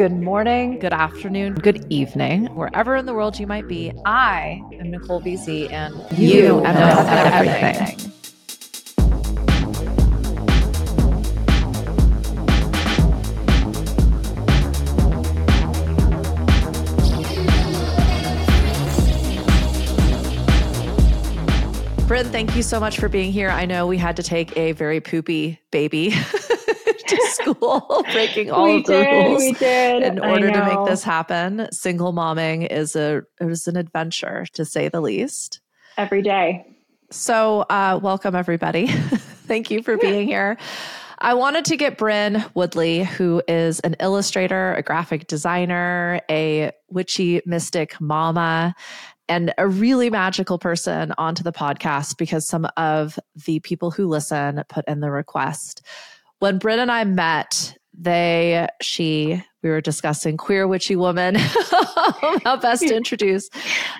Good morning, good afternoon, good evening, wherever in the world you might be. I am Nicole BZ, and you, you know everything. everything. Brynn, thank you so much for being here. I know we had to take a very poopy baby to school, breaking all we of the did, rules we did. in order to make this happen. Single momming is a is an adventure to say the least. Every day. So, uh, welcome everybody. Thank you for being here. I wanted to get Brynn Woodley, who is an illustrator, a graphic designer, a witchy mystic mama, and a really magical person onto the podcast because some of the people who listen put in the request when Brynn and I met, they, she, we were discussing queer witchy woman, how best to introduce.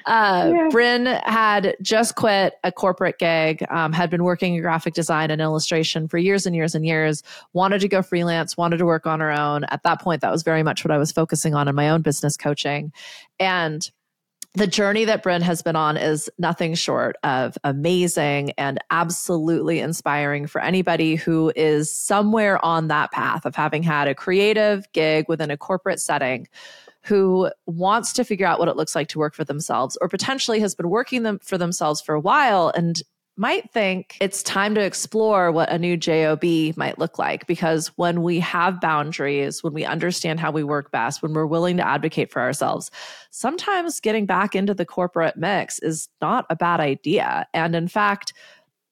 Uh, yeah. Brynn had just quit a corporate gig, um, had been working in graphic design and illustration for years and years and years, wanted to go freelance, wanted to work on her own. At that point, that was very much what I was focusing on in my own business coaching. And the journey that Brynn has been on is nothing short of amazing and absolutely inspiring for anybody who is somewhere on that path of having had a creative gig within a corporate setting who wants to figure out what it looks like to work for themselves or potentially has been working them for themselves for a while and might think it's time to explore what a new job might look like because when we have boundaries when we understand how we work best when we're willing to advocate for ourselves sometimes getting back into the corporate mix is not a bad idea. And in fact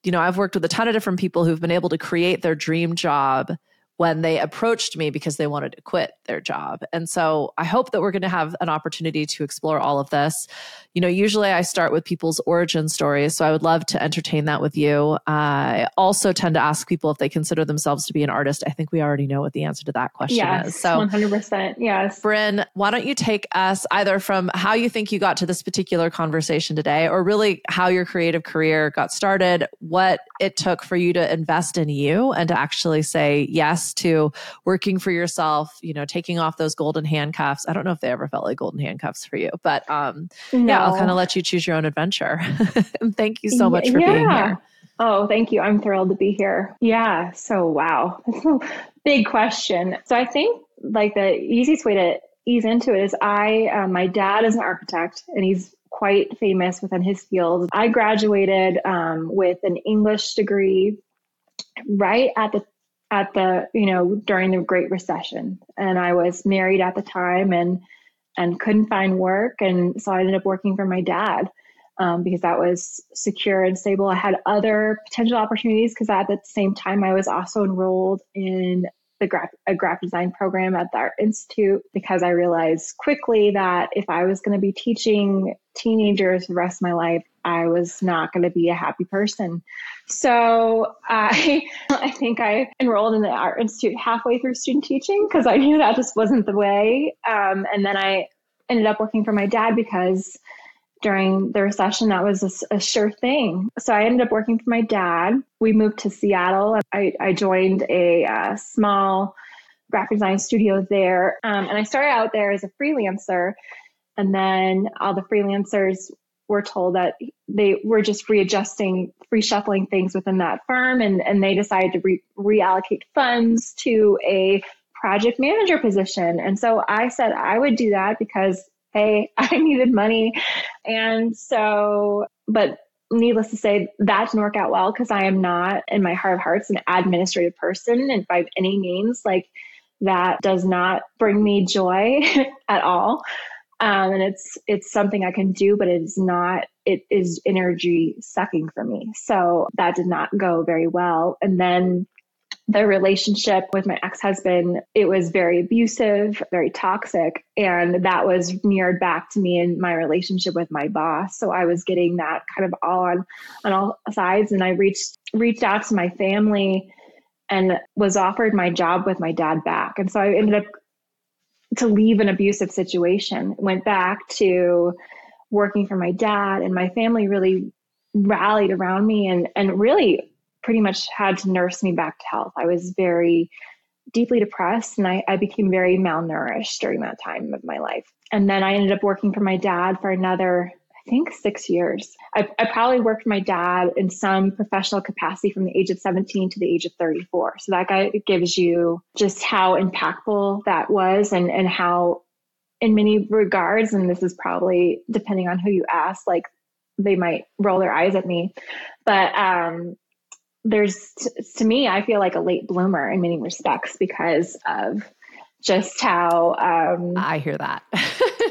you know i've worked with a ton of different people who've been able to create their dream job when they approached me because they wanted to quit their job. And so I hope that we're going to have an opportunity to explore all of this. You know, usually I start with people's origin stories. So I would love to entertain that with you. I also tend to ask people if they consider themselves to be an artist. I think we already know what the answer to that question yes, is. So 100%. Yes. Brynn, why don't you take us either from how you think you got to this particular conversation today or really how your creative career got started, what it took for you to invest in you and to actually say yes to working for yourself, you know, taking off those golden handcuffs. I don't know if they ever felt like golden handcuffs for you, but um, no. yeah, I'll kind of let you choose your own adventure. and thank you so much for yeah. being here. Oh, thank you. I'm thrilled to be here. Yeah. So, wow. Big question. So, I think like the easiest way to ease into it is I, uh, my dad is an architect and he's quite famous within his field. I graduated um, with an English degree right at the at the you know during the great recession. And i was married at the time and and couldn't find work. And so i ended up working for my dad um, because that was secure and stable. I had other potential opportunities because at the same time i was also enrolled in the graph, a graphic design program at the art institute because i realized quickly that if i was going to be teaching teenagers the rest of my life i was not going to be a happy person so I, I think I enrolled in the Art Institute halfway through student teaching because I knew that just wasn't the way. Um, and then I ended up working for my dad because during the recession that was a, a, sure thing. So I ended up working for my dad. We moved to Seattle. I, I joined a, uh, small graphic design studio there, um, and I started out there as a freelancer. And then all the freelancers were told that they were just readjusting, reshuffling things within that firm, and, and they decided to re- reallocate funds to a project manager position. And so I said I would do that because, hey, I needed money. And so, but needless to say, that didn't work out well because I am not, in my heart of hearts, an administrative person. And by any means, like, that does not bring me joy at all um, and it's it's something I can do, but it's not. It is energy sucking for me. So that did not go very well. And then the relationship with my ex-husband it was very abusive very toxic and that was mirrored back to me in my relationship with my boss so i was getting that kind of all on on all sides and i reached reached out to my family and was offered my job with my dad back and so i ended up to leave an abusive situation. Went back to working for my dad, and my family really rallied around me and and really pretty much had to nurse me back to health. I was very deeply depressed and I, I became very malnourished during that time of my life. And then I ended up working for my dad for another, I think, six years. I, I probably worked for my dad in some professional capacity from the age of 17 to the age of 34. So that guy gives you just how impactful that was and, and how, in many regards, and this is probably depending on who you ask, like they might roll their eyes at me. But um, there's to me i feel like a late bloomer in many respects because of just how um i hear that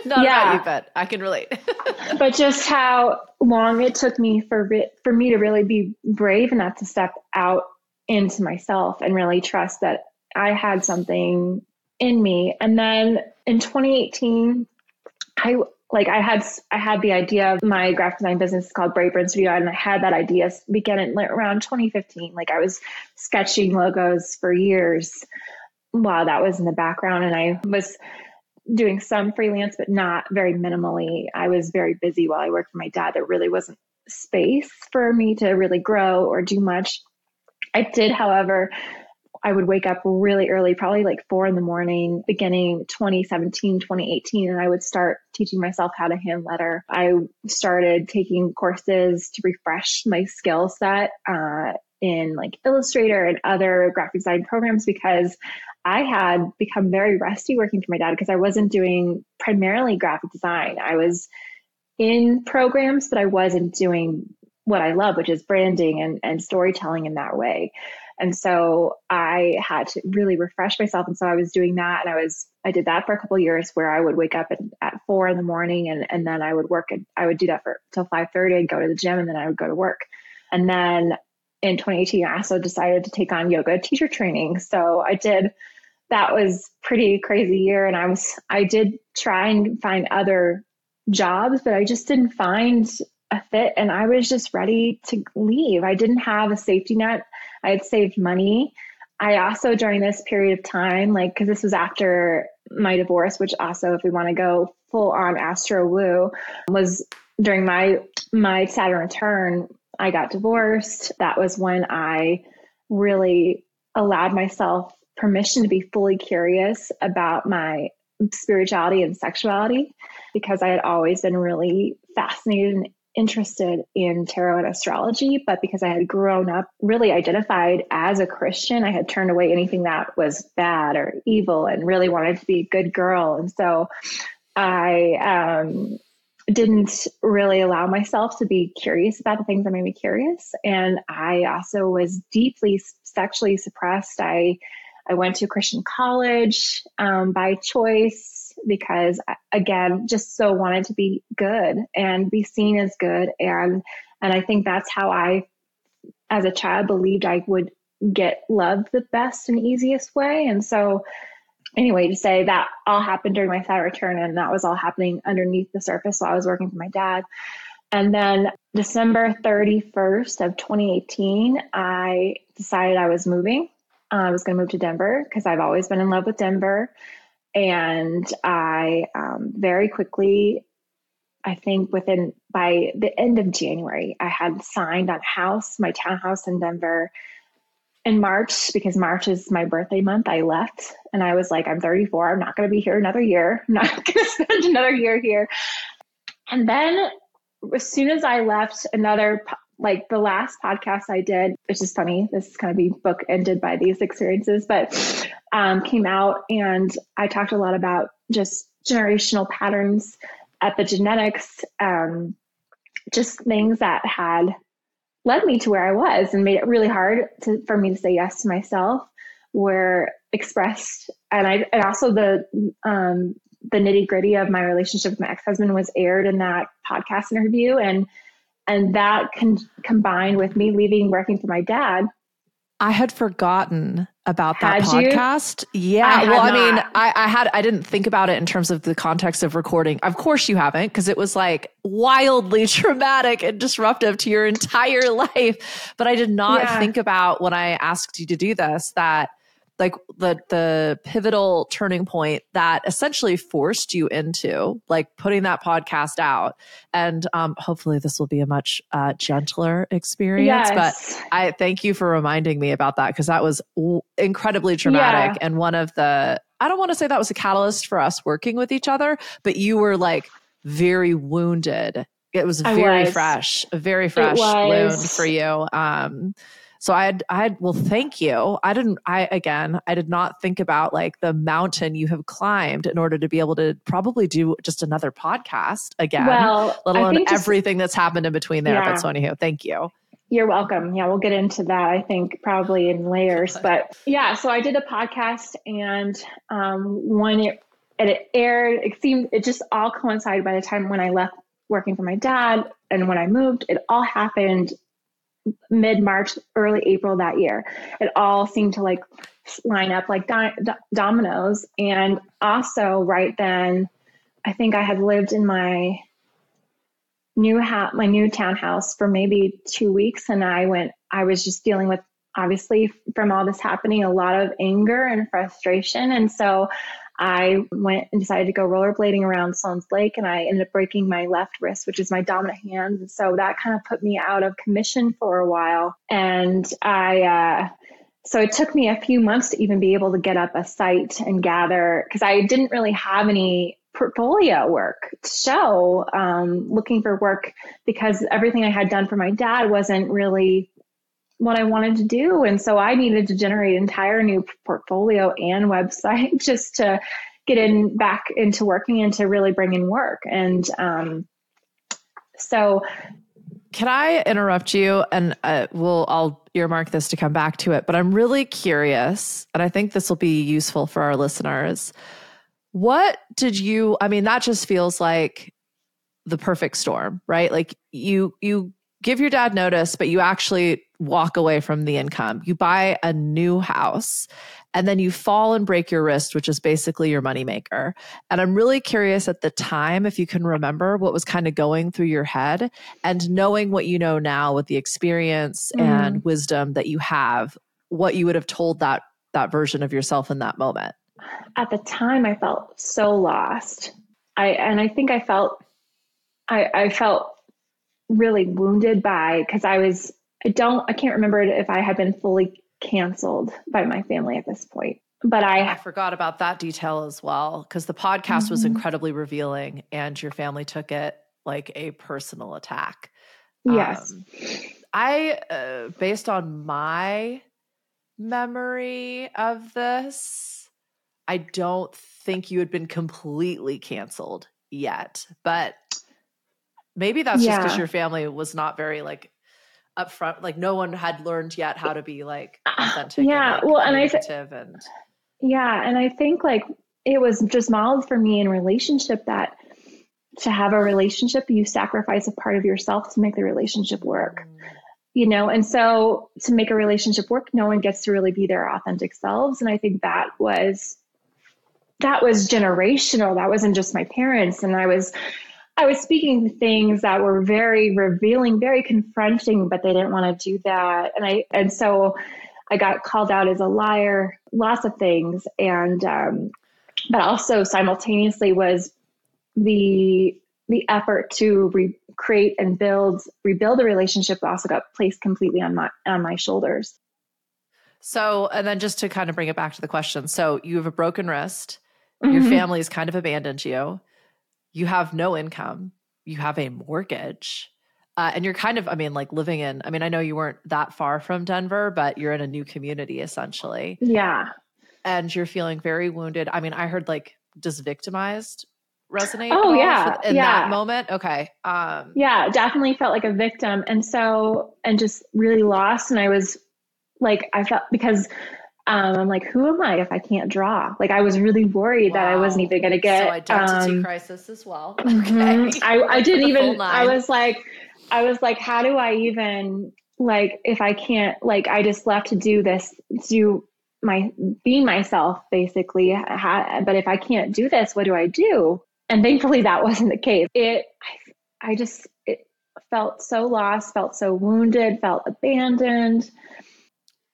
not yeah, about you but i can relate. But just how long it took me for for me to really be brave enough to step out into myself and really trust that i had something in me. And then in 2018 i like I had I had the idea of my graphic design business called Brave Bird Studio, and I had that idea beginning around 2015. Like I was sketching logos for years while that was in the background, and I was doing some freelance, but not very minimally. I was very busy while I worked for my dad. There really wasn't space for me to really grow or do much. I did, however, I would wake up really early, probably like four in the morning, beginning 2017, 2018, and I would start teaching myself how to hand letter. I started taking courses to refresh my skill set uh, in like Illustrator and other graphic design programs because I had become very rusty working for my dad because I wasn't doing primarily graphic design. I was in programs, but I wasn't doing what I love, which is branding and, and storytelling in that way. And so I had to really refresh myself. And so I was doing that. And I was, I did that for a couple years where I would wake up at, at four in the morning and, and then I would work and I would do that for till 5.30 and go to the gym and then I would go to work. And then in 2018, I also decided to take on yoga teacher training. So I did, that was pretty crazy year. And I was, I did try and find other jobs, but I just didn't find a fit and I was just ready to leave. I didn't have a safety net. I had saved money. I also, during this period of time, like, because this was after my divorce, which also, if we want to go full on astro woo, was during my my Saturn return. I got divorced. That was when I really allowed myself permission to be fully curious about my spirituality and sexuality because I had always been really fascinated and interested in tarot and astrology, but because I had grown up really identified as a Christian, I had turned away anything that was bad or evil and really wanted to be a good girl. And so I um, didn't really allow myself to be curious about the things that made me curious. And I also was deeply sexually suppressed. I I went to Christian college um, by choice because again just so wanted to be good and be seen as good and and i think that's how i as a child believed i would get love the best and easiest way and so anyway to say that all happened during my Saturn return and that was all happening underneath the surface while i was working for my dad. And then december 31st of 2018 i decided i was moving. Uh, i was going to move to denver because i've always been in love with denver. And I um, very quickly, I think within by the end of January, I had signed on house, my townhouse in Denver. In March, because March is my birthday month, I left and I was like, I'm 34. I'm not going to be here another year. I'm not going to spend another year here. And then as soon as I left, another like the last podcast I did, which is funny, this is kind of be book ended by these experiences, but um, came out and I talked a lot about just generational patterns, epigenetics, um, just things that had led me to where I was and made it really hard to, for me to say yes to myself were expressed. And I, and also the, um, the nitty gritty of my relationship with my ex-husband was aired in that podcast interview. And and that con- combined with me leaving working for my dad I had forgotten about that had podcast. You? Yeah. I well, I mean, I, I, had, I didn't think about it in terms of the context of recording. Of course you haven't, because it was like wildly traumatic and disruptive to your entire life. But I did not yeah. think about when I asked you to do this that like the the pivotal turning point that essentially forced you into like putting that podcast out and um, hopefully this will be a much uh, gentler experience yes. but i thank you for reminding me about that because that was w- incredibly traumatic yeah. and one of the i don't want to say that was a catalyst for us working with each other but you were like very wounded it was very was. fresh a very fresh wound for you um so I had, I had, well, thank you. I didn't, I, again, I did not think about like the mountain you have climbed in order to be able to probably do just another podcast again, well, let alone everything just, that's happened in between there. Yeah. But Sonia, thank you. You're welcome. Yeah, we'll get into that, I think, probably in layers. But yeah, so I did a podcast and um, when it, it aired, it seemed, it just all coincided by the time when I left working for my dad and when I moved, it all happened mid March, early April that year. It all seemed to like line up like di- dominoes. And also, right then, I think I had lived in my new house, my new townhouse for maybe two weeks, and I went. I was just dealing with obviously from all this happening a lot of anger and frustration, and so I went and decided to go rollerblading around Sloan's Lake and I ended up breaking my left wrist, which is my dominant hand. And so that kind of put me out of commission for a while. And I, uh, so it took me a few months to even be able to get up a site and gather because I didn't really have any portfolio work to show um, looking for work because everything I had done for my dad wasn't really what I wanted to do. And so I needed to generate an entire new portfolio and website just to get in back into working and to really bring in work. And um, so can I interrupt you? And uh, we'll I'll earmark this to come back to it. But I'm really curious, and I think this will be useful for our listeners. What did you? I mean, that just feels like the perfect storm, right? Like you you give your dad notice, but you actually walk away from the income. You buy a new house and then you fall and break your wrist, which is basically your moneymaker. And I'm really curious at the time if you can remember what was kind of going through your head and knowing what you know now with the experience mm. and wisdom that you have, what you would have told that that version of yourself in that moment. At the time I felt so lost. I and I think I felt I, I felt really wounded by because I was I don't I can't remember if I had been fully canceled by my family at this point. But I, I forgot about that detail as well because the podcast mm-hmm. was incredibly revealing and your family took it like a personal attack. Yes. Um, I uh, based on my memory of this, I don't think you had been completely canceled yet, but Maybe that's yeah. just because your family was not very like upfront, like no one had learned yet how to be like authentic. Yeah, and, like, well, and I th- and yeah, and I think like it was just modeled for me in relationship that to have a relationship, you sacrifice a part of yourself to make the relationship work. Mm. You know, and so to make a relationship work, no one gets to really be their authentic selves. And I think that was that was generational. That wasn't just my parents. And I was I was speaking things that were very revealing, very confronting, but they didn't want to do that. And I and so I got called out as a liar, lots of things, and um, but also simultaneously was the the effort to recreate and build rebuild a relationship also got placed completely on my on my shoulders. So, and then just to kind of bring it back to the question, so you have a broken wrist. Mm-hmm. Your family's kind of abandoned you you have no income, you have a mortgage. Uh, and you're kind of, I mean, like living in, I mean, I know you weren't that far from Denver, but you're in a new community essentially. Yeah. And you're feeling very wounded. I mean, I heard like, does victimized resonate? Oh, yeah. in yeah. that moment? Okay. Um, yeah, definitely felt like a victim. And so, and just really lost. And I was like, I felt because um, I'm like, who am I if I can't draw? Like, I was really worried wow. that I wasn't even going to get. So identity um, crisis as well. Mm-hmm. I, I didn't even. I was like, I was like, how do I even like if I can't like I just left to do this do my be myself basically. but if I can't do this, what do I do? And thankfully, that wasn't the case. It. I, I just it felt so lost, felt so wounded, felt abandoned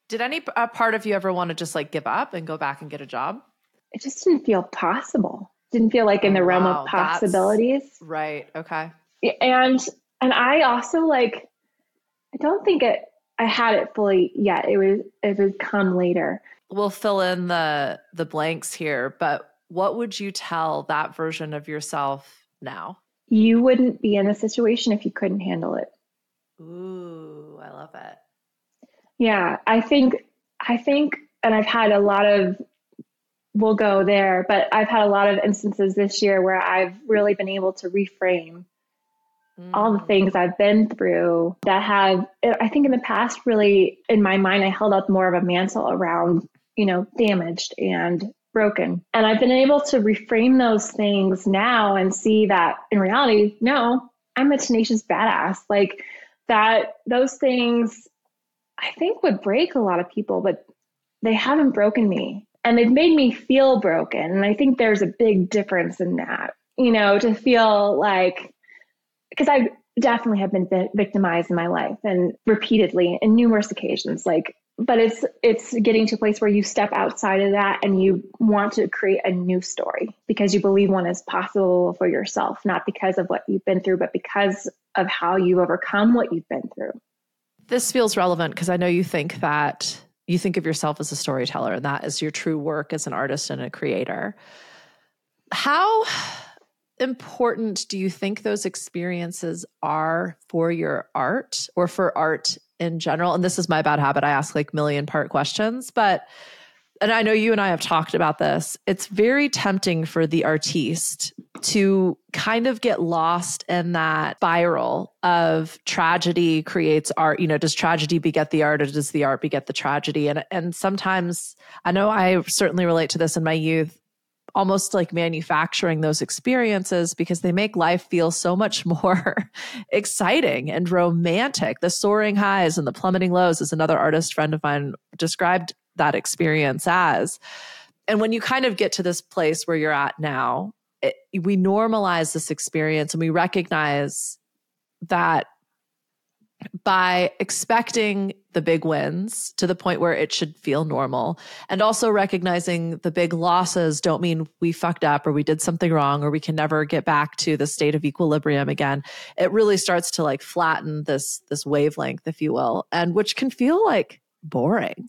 Did any uh, part of you ever want to just like give up and go back and get a job? It just didn't feel possible. Didn't feel like in the realm wow. of possibilities. Right. Okay. And and I also like I don't think it I had it fully yet. It was it would come later. We'll fill in the the blanks here, but what would you tell that version of yourself now? You wouldn't be in a situation if you couldn't handle it. Ooh, I love it. Yeah, I think I think and I've had a lot of we'll go there, but I've had a lot of instances this year where I've really been able to reframe mm. all the mm. things I've been through that have I think in the past really in my mind I held up more of a mantle around, you know, damaged and broken. And I've been able to reframe those things now and see that in reality, no, I'm a tenacious badass. Like that those things I think would break a lot of people, but they haven't broken me and they've made me feel broken. And I think there's a big difference in that, you know, to feel like, because I definitely have been victimized in my life and repeatedly in numerous occasions. Like, but it's it's getting to a place where you step outside of that and you want to create a new story because you believe one is possible for yourself not because of what you've been through but because of how you've overcome what you've been through this feels relevant because I know you think that you think of yourself as a storyteller and that is your true work as an artist and a creator. How important do you think those experiences are for your art or for art in general? And this is my bad habit. I ask like million part questions, but and I know you and I have talked about this. It's very tempting for the artiste to kind of get lost in that spiral of tragedy creates art. You know, does tragedy beget the art or does the art beget the tragedy? And and sometimes I know I certainly relate to this in my youth almost like manufacturing those experiences because they make life feel so much more exciting and romantic. The soaring highs and the plummeting lows, as another artist friend of mine described that experience as. And when you kind of get to this place where you're at now, it, we normalize this experience and we recognize that by expecting the big wins to the point where it should feel normal and also recognizing the big losses don't mean we fucked up or we did something wrong or we can never get back to the state of equilibrium again it really starts to like flatten this this wavelength if you will and which can feel like boring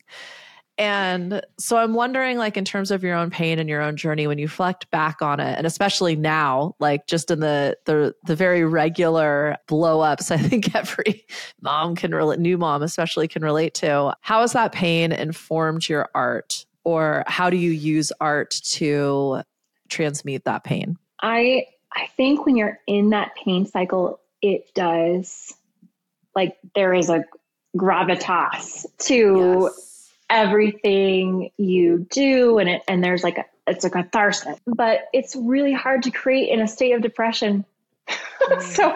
and so I'm wondering, like, in terms of your own pain and your own journey, when you reflect back on it, and especially now, like just in the the the very regular blow ups, I think every mom can relate, new mom especially can relate to. How has that pain informed your art, or how do you use art to transmute that pain? I I think when you're in that pain cycle, it does like there is a gravitas to yes everything you do and it and there's like a it's a catharsis but it's really hard to create in a state of depression. Mm. so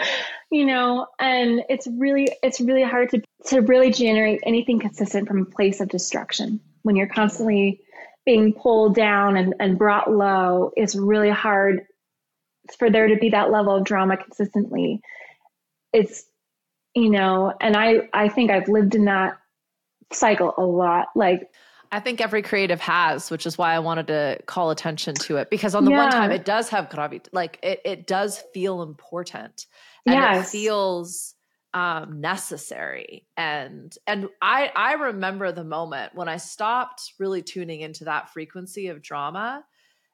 you know and it's really it's really hard to to really generate anything consistent from a place of destruction. When you're constantly being pulled down and, and brought low it's really hard for there to be that level of drama consistently. It's you know and i i think i've lived in that cycle a lot. Like, I think every creative has, which is why I wanted to call attention to it because on the yeah. one time it does have gravity, like it it does feel important and yes. it feels um necessary and and I I remember the moment when I stopped really tuning into that frequency of drama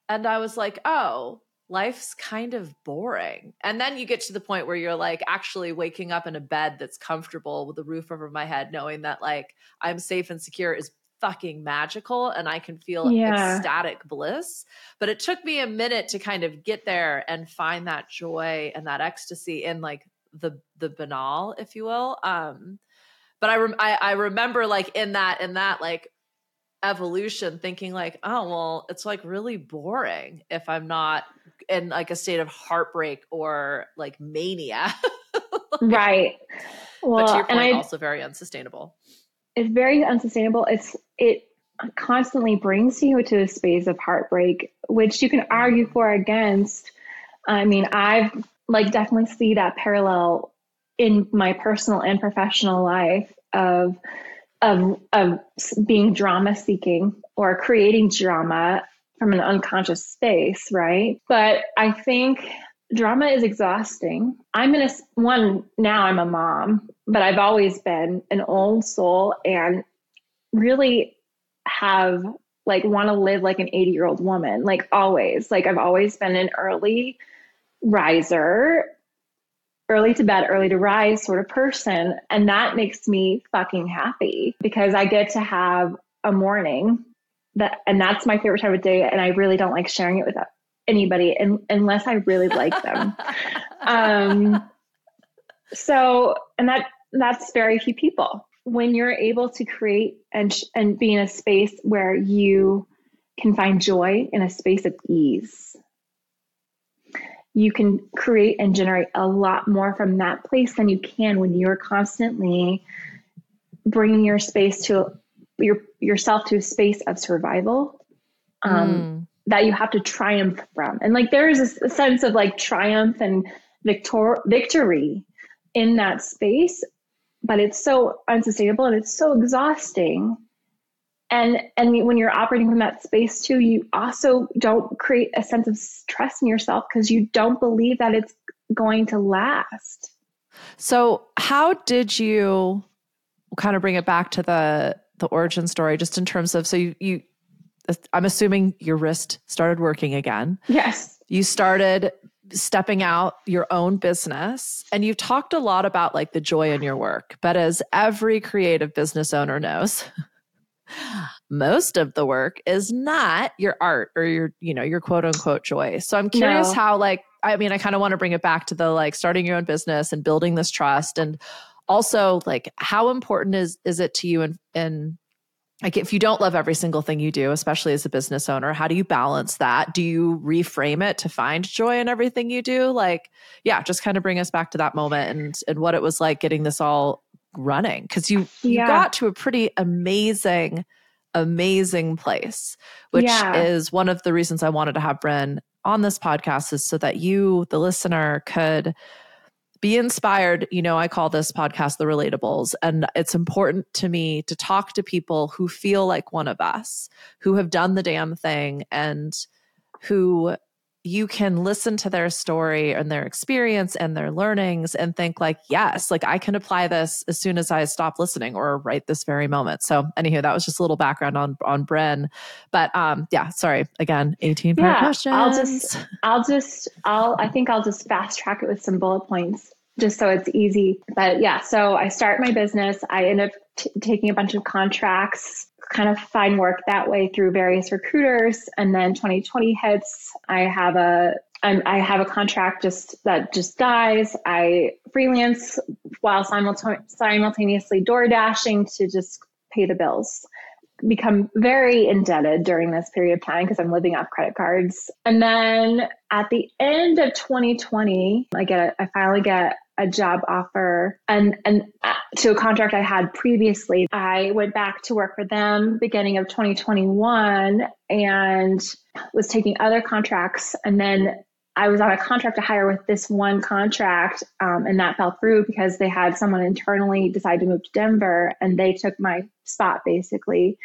and I was like, "Oh, life's kind of boring. And then you get to the point where you're like actually waking up in a bed that's comfortable with a roof over my head, knowing that like I'm safe and secure is fucking magical and I can feel yeah. ecstatic bliss. But it took me a minute to kind of get there and find that joy and that ecstasy in like the the banal, if you will. Um but I, rem- I I remember like in that in that like evolution thinking like oh well it's like really boring if i'm not in like a state of heartbreak or like mania. Like, right. well, but to your point I, also very unsustainable. It's very unsustainable. It's it constantly brings you to a space of heartbreak which you can argue for against. I mean i've like definitely see that parallel in my personal and professional life of of of being drama seeking or creating drama from an unconscious space, right? But I think drama is exhausting. I'm in a one now I'm a mom, but I've always been an old soul and really have like want to live like an 80 year old woman, like always. Like I've always been an early riser, early to bed, early to rise sort of person. And that makes me fucking happy because I get to have a morning that, and that's my favorite time of day. And I really don't like sharing it with anybody in, unless I really like them. um, so, and that, that's very few people when you're able to create and and be in a space where you can find joy in a space of ease you can create and generate a lot more from that place than you can when you're constantly bringing your space to your yourself to a space of survival um, mm. that you have to triumph from. And like there is a, a sense of like triumph and victor- victory in that space but it's so unsustainable and it's so exhausting. And and when you're operating from that space too you also don't create a sense of stress in yourself because you don't believe that it's going to last. So how did you kind of bring it back to the the origin story just in terms of so you, you i'm assuming your wrist started working again. Yes. You started stepping out your own business and you've talked a lot about like the joy in your work but as every creative business owner knows most of the work is not your art or your you know your quote unquote joy. So i'm curious no. how like i mean i kind of want to bring it back to the like starting your own business and building this trust and also like how important is is it to you and and like if you don't love every single thing you do especially as a business owner how do you balance that do you reframe it to find joy in everything you do like yeah just kind of bring us back to that moment and and what it was like getting this all running because you yeah. you got to a pretty amazing amazing place which yeah. is one of the reasons i wanted to have Brynn on this podcast is so that you the listener could be inspired. You know, I call this podcast the relatables. And it's important to me to talk to people who feel like one of us, who have done the damn thing and who you can listen to their story and their experience and their learnings and think like yes like i can apply this as soon as i stop listening or right this very moment so anywho that was just a little background on on Brynn. but um yeah sorry again 18 part yeah, questions i'll just i'll just i'll i think i'll just fast track it with some bullet points just so it's easy. But yeah, so I start my business. I end up t- taking a bunch of contracts, kind of find work that way through various recruiters. And then 2020 hits. I have a I have a contract just that just dies. I freelance while simultaneously door dashing to just pay the bills become very indebted during this period of time because I'm living off credit cards. And then at the end of 2020, I get a, I finally get a job offer and and uh, to a contract I had previously. I went back to work for them beginning of 2021 and was taking other contracts and then I was on a contract to hire with this one contract, um, and that fell through because they had someone internally decide to move to Denver, and they took my spot basically.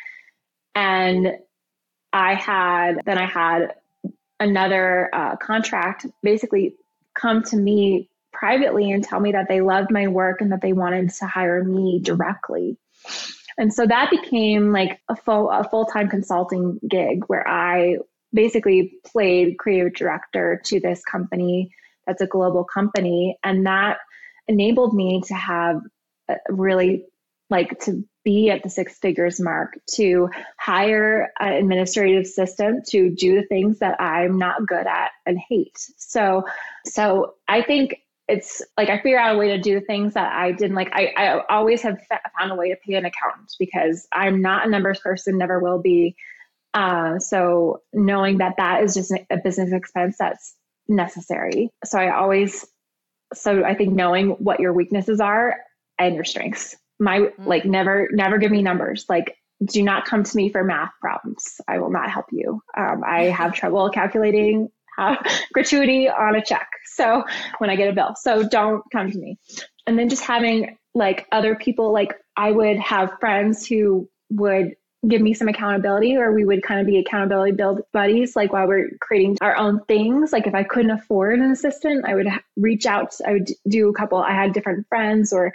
And I had then I had another uh, contract basically come to me privately and tell me that they loved my work and that they wanted to hire me directly. And so that became like a full a full-time consulting gig where I basically played creative director to this company that's a global company and that enabled me to have uh, really like to be at the six figures mark to hire an administrative assistant to do the things that I'm not good at and hate. So so I think it's like I figure out a way to do things that I didn't like. I, I always have found a way to pay an accountant because I'm not a numbers person, never will be. Uh, so knowing that that is just a business expense that's necessary. So I always, so I think knowing what your weaknesses are and your strengths. My mm-hmm. like never never give me numbers. Like do not come to me for math problems. I will not help you. Um, I have trouble calculating gratuity on a check. So when I get a bill, so don't come to me. And then just having like other people, like I would have friends who would give me some accountability or we would kind of be accountability build buddies like while we're creating our own things. Like if i couldn't afford an assistant i would reach out i would do a couple i had different friends or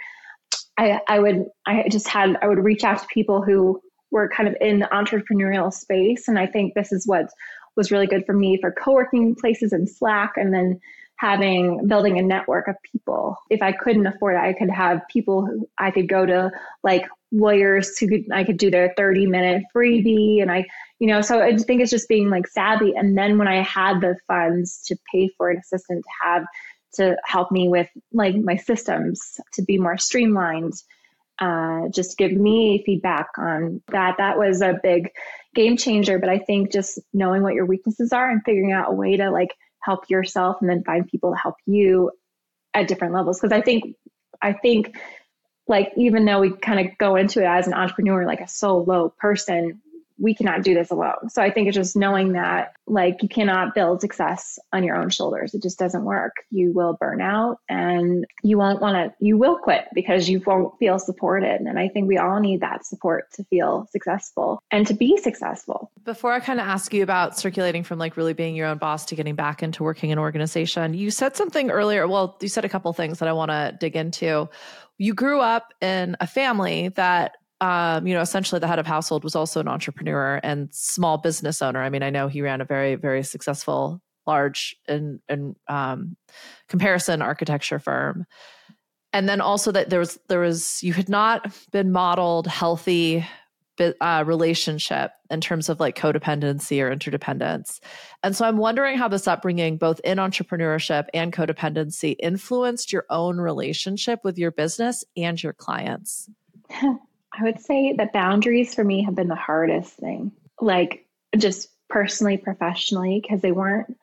i i would i just had i would reach out to people who were kind of in the entrepreneurial space. And i think this is what was really good for me for co-working places in slack and then having building a network of people. If i couldn't afford it i could have people who i could go to like lawyers who could I could do their 30 minute freebie. And I you know so I think it's just being like savvy. And then when I had the funds to pay for an assistant to have to help me with like my systems to be more streamlined uh, just give me feedback on that that was a big game changer. But I think just knowing what your weaknesses are and figuring out a way to like help yourself and then find people to help you at different levels. Because I think I think like even though we kind of go into it as an entrepreneur like a solo person we cannot do this alone. So i think it's just knowing that like you cannot build success on your own shoulders. It just doesn't work. You will burn out and you won't want to you will quit because you won't feel supported. And i think we all need that support to feel successful and to be successful. Before i kind of ask you about circulating from like really being your own boss to getting back into working in organization you said something earlier well you said a couple things that i want to dig into you grew up in a family that um, you know, essentially the head of household was also an entrepreneur and small business owner. I mean, I know he ran a very, very successful, large in, in um, comparison architecture firm. And then also that there was there was you had not been modeled healthy uh, relationship in terms of like codependency or interdependence. And so I'm wondering how this upbringing, both in entrepreneurship and codependency, influenced your own relationship with your business and your clients. I would say that boundaries for me have been the hardest thing, like just personally, professionally, because they weren't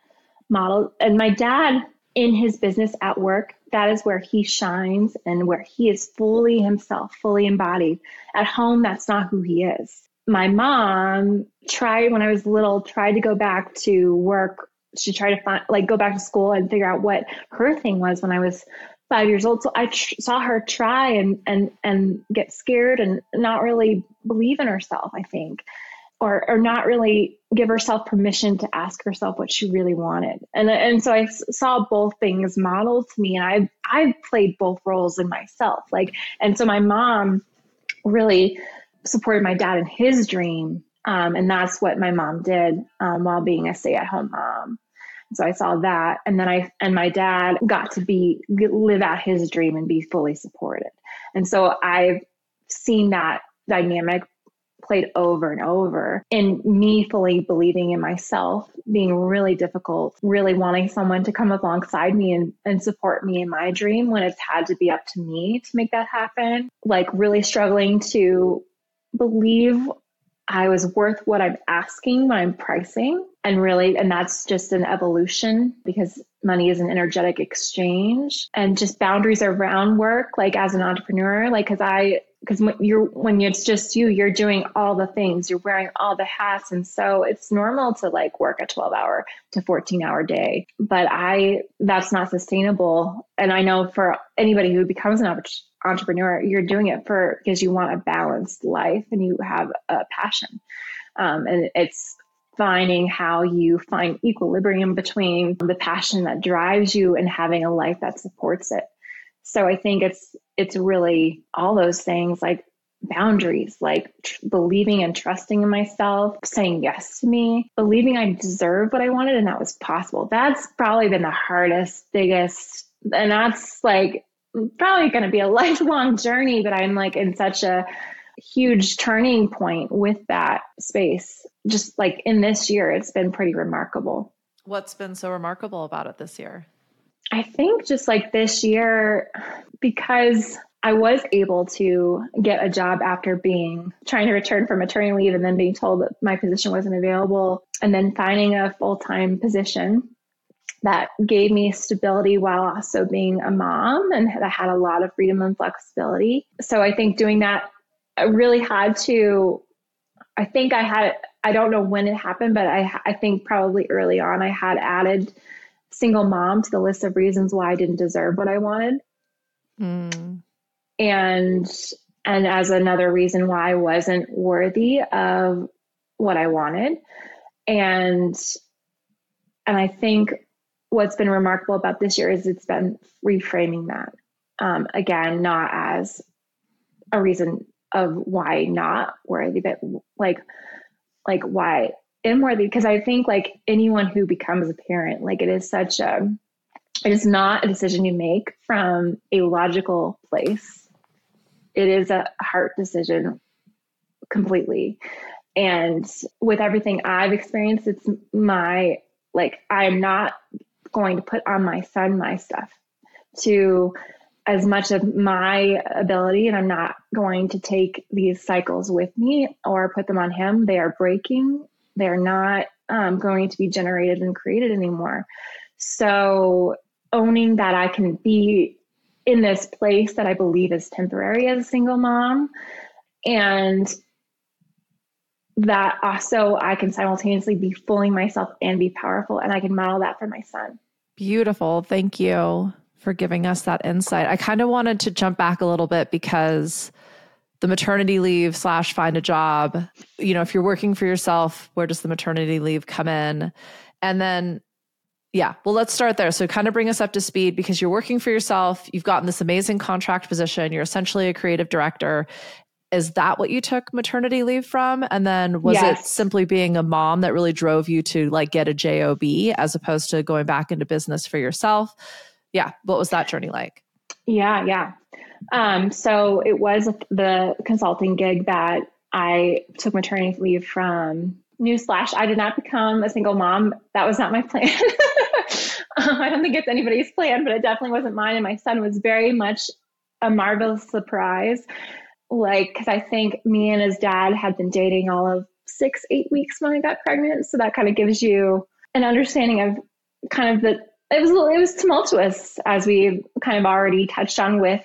modeled. And my dad, in his business at work, that is where he shines and where he is fully himself, fully embodied. At home, that's not who he is. My mom tried when I was little, tried to go back to work. She tried to find, like, go back to school and figure out what her thing was when I was five years old. So I tr- saw her try and and and get scared and not really believe in herself. I think or or not really give herself permission to ask herself what she really wanted. And and so I saw both things modeled to me and I I played both roles in myself. Like and so my mom really supported my dad in his dream um, and that's what my mom did um, while being a stay-at-home mom. So I saw that, and then I and my dad got to be live out his dream and be fully supported. And so I've seen that dynamic played over and over in me fully believing in myself being really difficult really wanting someone to come alongside me and, and support me in my dream when it's had to be up to me to make that happen. Like really struggling to believe i was worth what i'm asking when i'm pricing. And really and that's just an evolution because money is an energetic exchange. And just boundaries around work like as an entrepreneur like because i because when you're when it's just you you're doing all the things. You're wearing all the hats. And so it's normal to like work a 12 hour to 14 hour day. But i that's not sustainable. And i know for anybody who becomes an entrepreneur you're doing it for because you want a balanced life and you have a passion. Um, and it's finding how you find equilibrium between the passion that drives you and having a life that supports it so I think it's it's really all those things like boundaries, like tr- believing and trusting in myself, saying yes to me, believing I deserve what I wanted and that was possible. That's probably been the hardest, biggest, and that's like probably going to be a lifelong journey, but I'm like in such a huge turning point with that space. Just like in this year, it's been pretty remarkable. What's been so remarkable about it this year? I think just like this year, because I was able to get a job after being trying to return from maternity leave and then being told that my position wasn't available, and then finding a full time position that gave me stability while also being a mom and that had a lot of freedom and flexibility. So I think doing that, I really had to. I think I had. I don't know when it happened, but I I think probably early on I had added single mom to the list of reasons why I didn't deserve what I wanted. Mm. and and as another reason why I wasn't worthy of what I wanted. And and I think what's been remarkable about this year is it's been reframing that. Um, again, not as a reason of why not worthy, but like like why unworthy. Because I think like anyone who becomes a parent, like it is such a it is not a decision you make from a logical place. It is a heart decision completely. And with everything I've experienced, it's my like I'm not going to put on my son my stuff to as much of my ability and I'm not going to take these cycles with me or put them on him. They are breaking. They're not um, going to be generated and created anymore. So owning that I can be in this place that I believe is temporary as a single mom and that also I can simultaneously be fooling myself and be powerful and I can model that for my son. Beautiful. Thank you for giving us that insight. I kind of wanted to jump back a little bit because the maternity leave slash find a job, you know, if you're working for yourself, where does the maternity leave come in? And then, yeah, well, let's start there. So, kind of bring us up to speed because you're working for yourself. You've gotten this amazing contract position. You're essentially a creative director is that what you took maternity leave from and then was yes. it simply being a mom that really drove you to like get a job as opposed to going back into business for yourself yeah what was that journey like yeah yeah um, so it was the consulting gig that i took maternity leave from. Newsflash i did not become a single mom. That was not my plan. Um, i don't think it's anybody's plan but it definitely wasn't mine. And my son was very much a marvelous surprise. Like because I think me and his dad had been dating all of six, eight weeks when I got pregnant. So that kind of gives you an understanding of kind of the it was it was tumultuous as we kind of already touched on with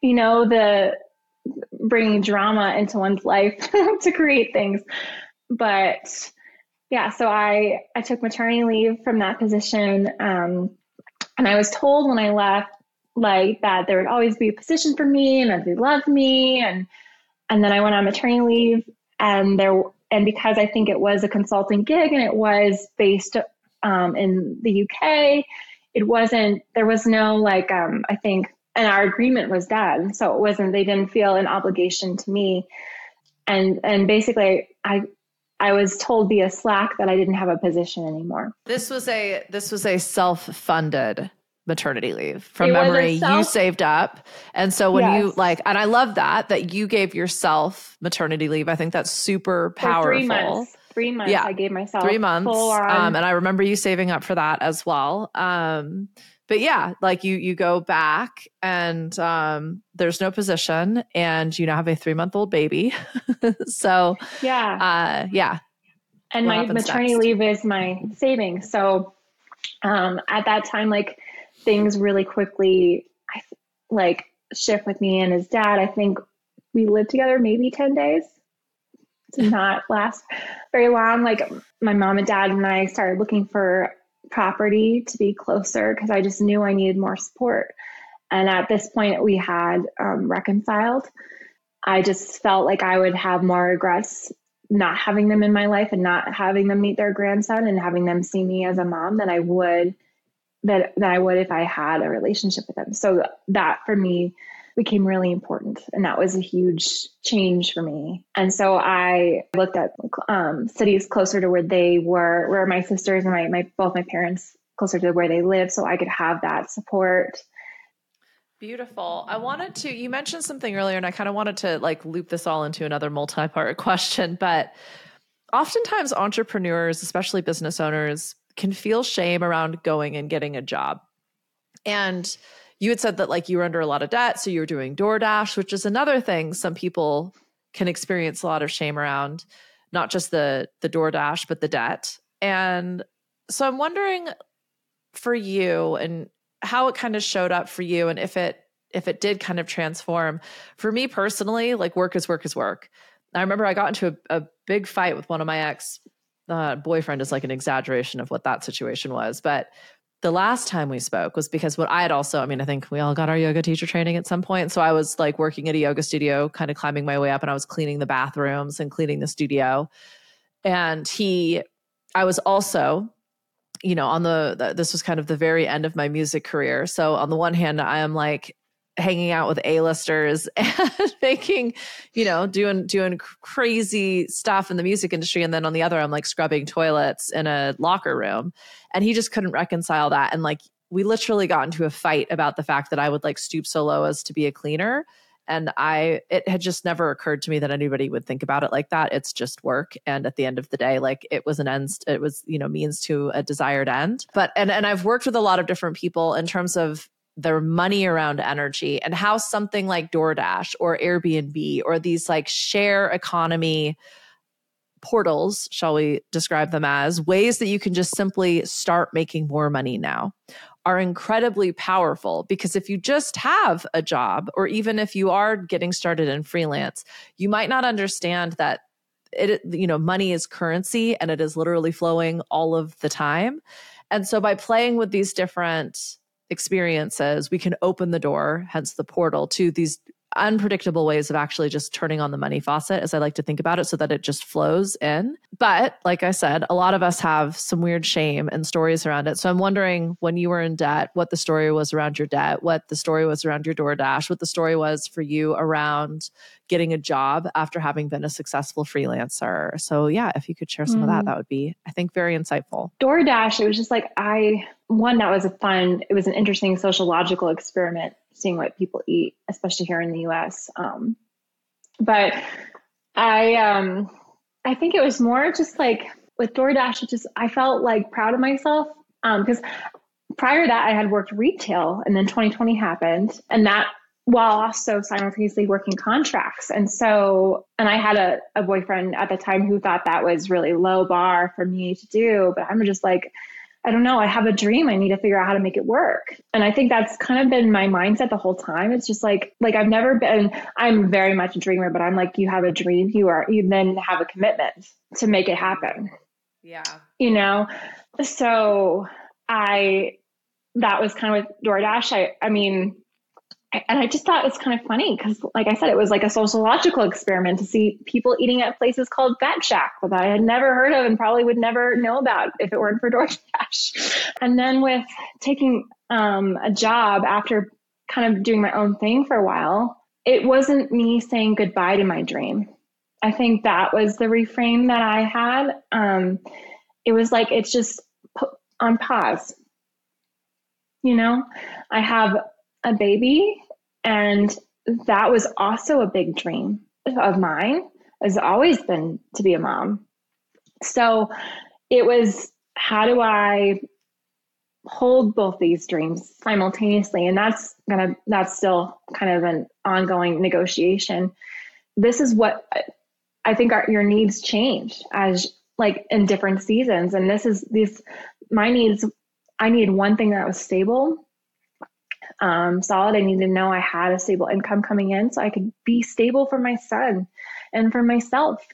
you know the bringing drama into one's life to create things. But yeah so i i took maternity leave from that position um, and i was told when i left like that there would always be a position for me and they loved me and and then I went on maternity leave and there and because I think it was a consulting gig and it was based um, in the UK, it wasn't there was no like um, I think and our agreement was done, so it wasn't they didn't feel an obligation to me, and and basically I I was told via Slack that I didn't have a position anymore. This was a this was a self funded maternity leave from it memory. You saved up. And so when yes. you like and i love that that you gave yourself maternity leave. I think that's super powerful For three months. Three months yeah. i gave myself three months. um, and i remember you saving up for that as well. Um, but yeah like you you go back and um, there's no position and you now have a three month old baby so yeah uh, yeah and what my maternity next? leave is my savings so um, at that time like things really quickly I like shift with me and his dad. I think we lived together maybe 10 days. To not last very long. Like my mom and dad and I started looking for property to be closer because I just knew I needed more support. And at this point, we had um, reconciled. I just felt like I would have more regrets not having them in my life and not having them meet their grandson and having them see me as a mom than I would that that I would if I had a relationship with them. So that for me became really important and that was a huge change for me. And so I looked at um, cities closer to where they were, where my sisters and my, my both my parents closer to where they live so I could have that support. Beautiful. I wanted to you mentioned something earlier and I kind of wanted to like loop this all into another multi-part question, but oftentimes entrepreneurs, especially business owners, can feel shame around going and getting a job. And you had said that like you were under a lot of debt, so you were doing DoorDash, which is another thing some people can experience a lot of shame around, not just the the DoorDash, but the debt. And so I'm wondering for you and how it kind of showed up for you and if it if it did kind of transform. For me personally, like work is work is work. I remember I got into a, a big fight with one of my ex uh, boyfriend is like an exaggeration of what that situation was. But the last time we spoke was because what I had also, I mean, I think we all got our yoga teacher training at some point. So I was like working at a yoga studio, kind of climbing my way up, and I was cleaning the bathrooms and cleaning the studio. And he, I was also, you know, on the, the this was kind of the very end of my music career. So on the one hand, I am like hanging out with A-listers and making, you know, doing doing crazy stuff in the music industry and then on the other I'm like scrubbing toilets in a locker room. And he just couldn't reconcile that and like we literally got into a fight about the fact that I would like stoop so low as to be a cleaner and I it had just never occurred to me that anybody would think about it like that. It's just work and at the end of the day like it was an end it was, you know, means to a desired end. But and and I've worked with a lot of different people in terms of their money around energy and how something like DoorDash or Airbnb or these like share economy portals, shall we describe them as, ways that you can just simply start making more money now are incredibly powerful because if you just have a job or even if you are getting started in freelance, you might not understand that it you know money is currency and it is literally flowing all of the time. And so by playing with these different experiences, we can open the door, hence the portal, to these unpredictable ways of actually just turning on the money faucet, as I like to think about it, so that it just flows in. But like I said, a lot of us have some weird shame and stories around it. So I'm wondering when you were in debt, what the story was around your debt, what the story was around your DoorDash, what the story was for you around getting a job after having been a successful freelancer. So yeah, if you could share some mm. of that, mm. that would be, I think, very insightful. DoorDash, it was just like I one that was a fun, it was an interesting sociological experiment seeing what people eat, especially here in the US. Um, but I um I think it was more just like with DoorDash, it just I felt like proud of myself. Um, because prior to that I had worked retail and then 2020 happened and that while also simultaneously working contracts. And so, and I had a, a boyfriend at the time who thought that was really low bar for me to do, but I'm just like, I don't know, I have a dream. I need to figure out how to make it work. And I think that's kind of been my mindset the whole time. It's just like, like I've never been, I'm very much a dreamer, but I'm like, you have a dream, you are, you then have a commitment to make it happen. Yeah. You know? So I, that was kind of with DoorDash. I, I mean, and I just thought it was kind of funny because, like I said, it was like a sociological experiment to see people eating at places called Fat Shack that I had never heard of and probably would never know about if it weren't for DoorDash. And then with taking um, a job after kind of doing my own thing for a while, it wasn't me saying goodbye to my dream. I think that was the reframe that I had. Um, it was like it's just on pause. You know, I have a baby. And that was also a big dream of mine, has always been to be a mom. So it was how do I hold both these dreams simultaneously? And that's gonna that's still kind of an ongoing negotiation. This is what I think our, your needs change as like in different seasons. And this is these my needs. I need one thing that was stable um, solid. I needed to know I had a stable income coming in so I could be stable for my son and for myself.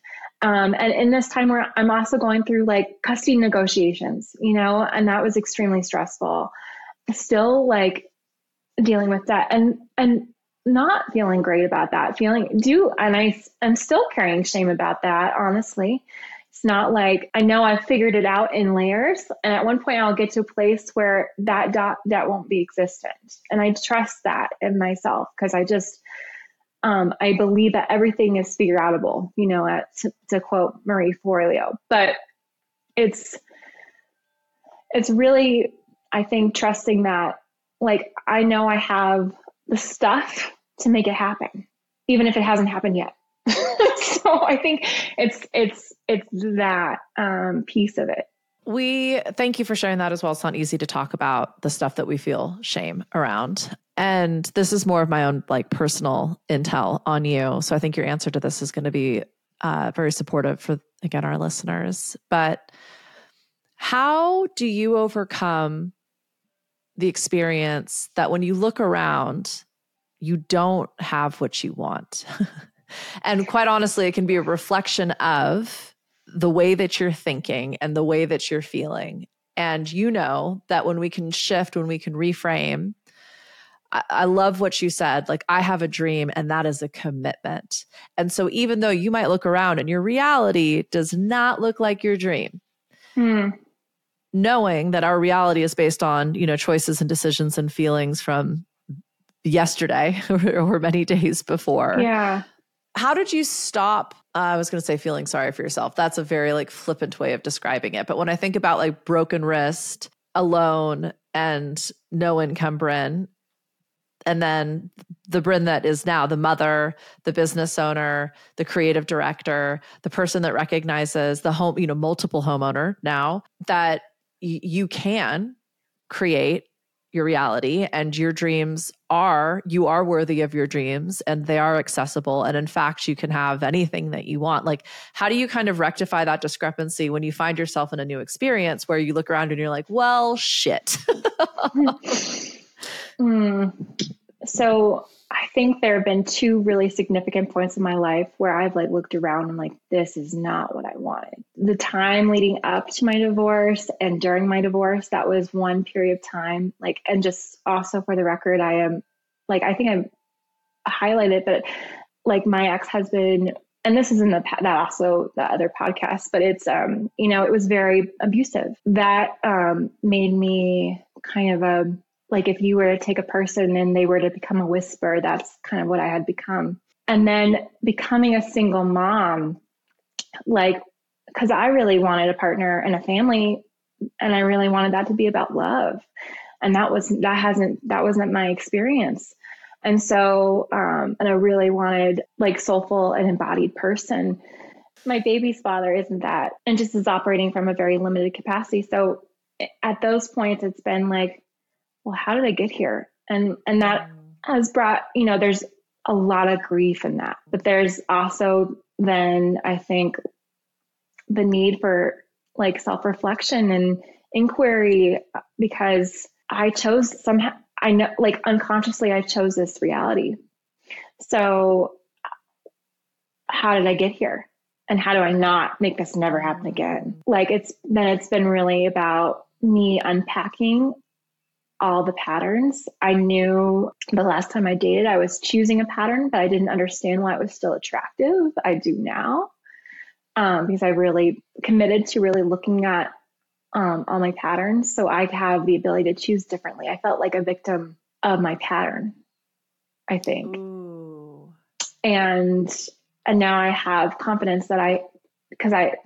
Um, and in this time where I'm also going through like custody negotiations, you know, and that was extremely stressful. Still like dealing with that and and not feeling great about that. Feeling do and I I'm still carrying shame about that, honestly. It's not like I know I've figured it out in layers. And at one point, I'll get to a place where that dot that won't be existent. And I trust that in myself because I just, um, I believe that everything is figure outable, you know, at, to, to quote Marie Forleo. But it's, it's really, I think, trusting that, like, I know I have the stuff to make it happen, even if it hasn't happened yet. so I think it's it's it's that um, piece of it. We thank you for sharing that as well. It's not easy to talk about the stuff that we feel shame around. And this is more of my own like personal intel on you. So I think your answer to this is going to be uh, very supportive for again our listeners. But how do you overcome the experience that when you look around, you don't have what you want? And quite honestly, it can be a reflection of the way that you're thinking and the way that you're feeling. And you know that when we can shift, when we can reframe, I, I love what you said. Like, I have a dream, and that is a commitment. And so, even though you might look around and your reality does not look like your dream, hmm. knowing that our reality is based on, you know, choices and decisions and feelings from yesterday or many days before. Yeah. How did you stop? Uh, I was going to say feeling sorry for yourself. That's a very like flippant way of describing it. But when I think about like broken wrist, alone, and no income Brynn, and then the Brynn that is now the mother, the business owner, the creative director, the person that recognizes the home, you know, multiple homeowner now that y- you can create your reality and your dreams are you are worthy of your dreams and they are accessible. And in fact you can have anything that you want. Like how do you kind of rectify that discrepancy when you find yourself in a new experience where you look around and you're like well shit. Mm. so I think there have been two really significant points in my life where I've like looked around and like, this is not what I wanted. The time leading up to my divorce and during my divorce, that was one period of time. Like, and just also for the record, I am like, I think I highlighted, but like my ex husband, and this is in the that also the other podcast, but it's um, you know, it was very abusive. That um made me kind of a like if you were to take a person and they were to become a whisper, that's kind of what I had become. And then becoming a single mom, like, because I really wanted a partner and a family, and I really wanted that to be about love. And that was, that hasn't, that wasn't my experience. And so, um, and I really wanted like soulful and embodied person. My baby's father isn't that and just is operating from a very limited capacity. So at those points, it's been like, well, how did I get here? And and that mm. has brought, you know, there's a lot of grief in that. But there's also then I think the need for like self-reflection and inquiry uh, because I chose somehow I know like unconsciously I chose this reality. So uh, how did I get here? And how do I not make this never happen again? Mm. Like it's then it's been really about me unpacking all the patterns. I knew the last time I dated, I was choosing a pattern, but I didn't understand why it was still attractive. I do now um, because I really committed to really looking at um, all my patterns. So I have the ability to choose differently. I felt like a victim of my pattern, I think. Ooh. And and now I have confidence that I because I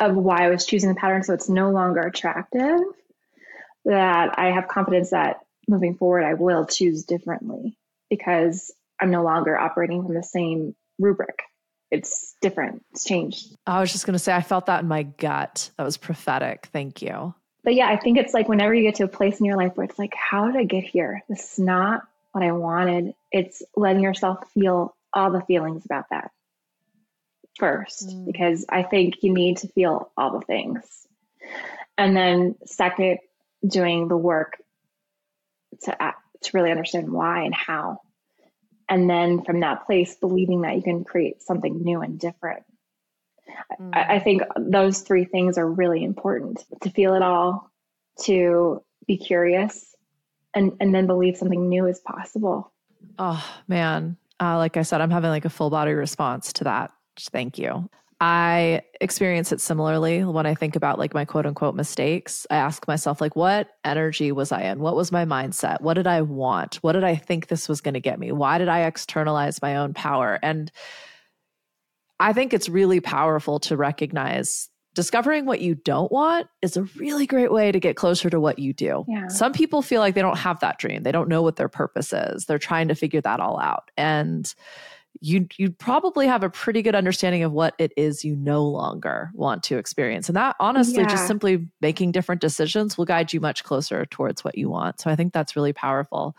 of why I was choosing the pattern so it's no longer attractive that I have confidence that moving forward, I will choose differently because I'm no longer operating from the same rubric. It's different, it's changed. I was just going to say, I felt that in my gut. That was prophetic. Thank you. But yeah, I think it's like whenever you get to a place in your life where it's like, how did I get here? This is not what I wanted. It's letting yourself feel all the feelings about that first, mm. because I think you need to feel all the things. And then, second, doing the work to to really understand why and how. And then from that place believing that you can create something new and different. Mm. I, I, think those three things are really important. To feel it all to be curious and and then believe something new is possible. Oh man. Uh, like i said i'm having like a full body response to that. Thank you I experience it similarly when I think about like my quote unquote mistakes. I ask myself, like, what energy was I in? What was my mindset? What did I want? What did I think this was going to get me? Why did I externalize my own power? And I think it's really powerful to recognize discovering what you don't want is a really great way to get closer to what you do. Yeah. Some people feel like they don't have that dream. They don't know what their purpose is. They're trying to figure that all out. And you you probably have a pretty good understanding of what it is you no longer want to experience. And that honestly yeah. just simply making different decisions will guide you much closer towards what you want. So i think that's really powerful.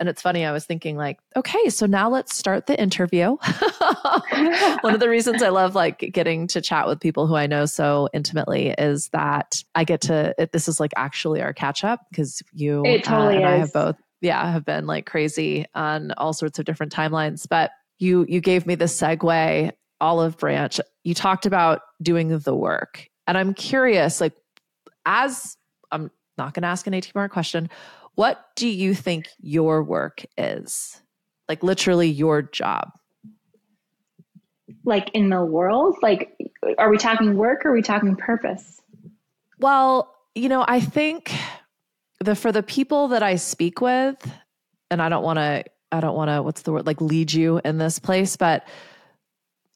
And it's funny i was thinking like okay so now let's start the interview. One of the reasons i love like getting to chat with people who i know so intimately is that i get to it, this is like actually our catch up because you totally uh, and is. i have both yeah have been like crazy on all sorts of different timelines. But you you gave me the segue olive branch you talked about doing the work and i'm curious like as I'm not going to ask an 18 part question. What do you think your work is? Like literally your job? Like in the world? Like, are we talking work or are we talking purpose? Well, you know, I think the for the people that I speak with, and I don't want to, I don't want to, what's the word, like lead you in this place, but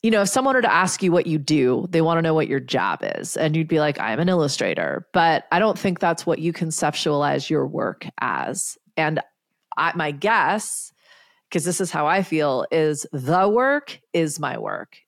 you know, if someone were to ask you what you do, they want to know what your job is. And you'd be like, I'm an illustrator. But I don't think that's what you conceptualize your work as. And I, my guess, because this is how I feel, is the work is my work.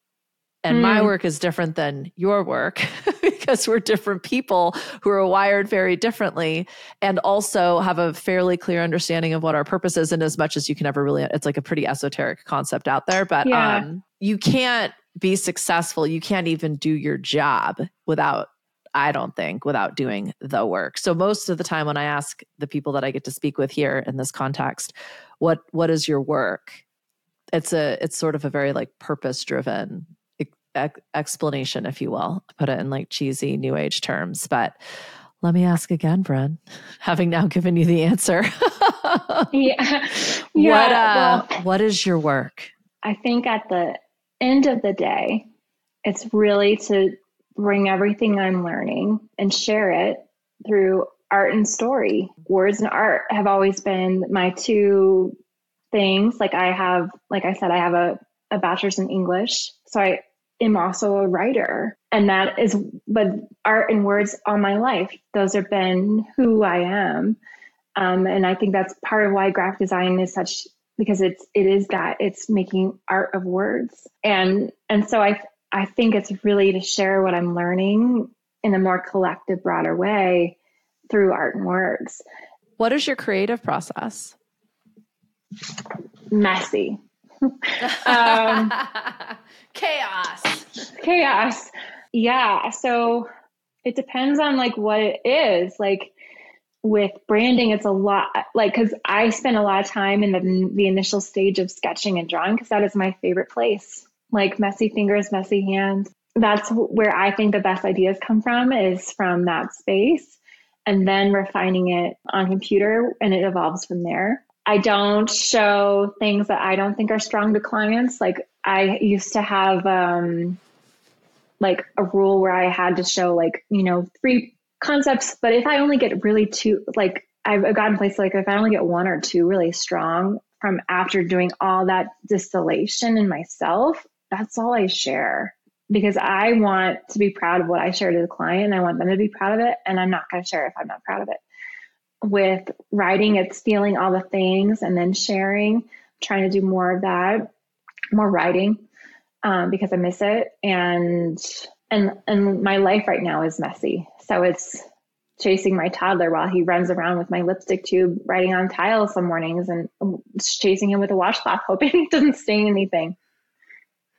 And mm. my hmm. work is different than your work because we're different people who are wired very differently and also have a fairly clear understanding of what our purpose is. And as much as you can ever really, it's like a pretty esoteric concept out there. But yeah. um, you can't be successful. You can't even do your job without I don't think, without doing the work. So most of the time when I ask the people that I get to speak with here in this context, what what is your work? It's a it's sort of a very like purpose driven ex- explanation, if you will, put it in like cheesy new age terms. But let me ask again, Brynn, having now given you the answer. yeah. yeah. What uh, well, what is your work? I think at the end of the day, it's really to bring everything I'm learning and share it through art and story. Words and art have always been my two things. Like I have, like I said, I have a, a bachelor's in English. So I am also a writer. And that is, but art and words all my life, those have been who I am. Um, and I think that's part of why graphic design is such because it's it is that it's making art of words. And and so i i think it's really to share what i'm learning in a more collective broader way through art and words. What is your creative process? Messy um, chaos chaos yeah so it depends on like what it is like with branding, it's a lot like because I spend a lot of time in the, the initial stage of sketching and drawing because that is my favorite place. Like messy fingers, messy hands. That's where I think the best ideas come from is from that space and then refining it on computer and it evolves from there. I don't show things that I don't think are strong to clients. Like I used to have um like a rule where I had to show like, you know, three concepts. But if I only get really two, like I've gotten places like if I only get one or two really strong from after doing all that distillation in myself, that's all I share because I want to be proud of what I share to the client. And I want them to be proud of it. And I'm not going to share if I'm not proud of it. With writing, it's feeling all the things and then sharing, trying to do more of that, more writing um, because I miss it. And and and my life right now is messy so it's chasing my toddler while he runs around with my lipstick tube writing on tiles some mornings and chasing him with a washcloth hoping he doesn't stain anything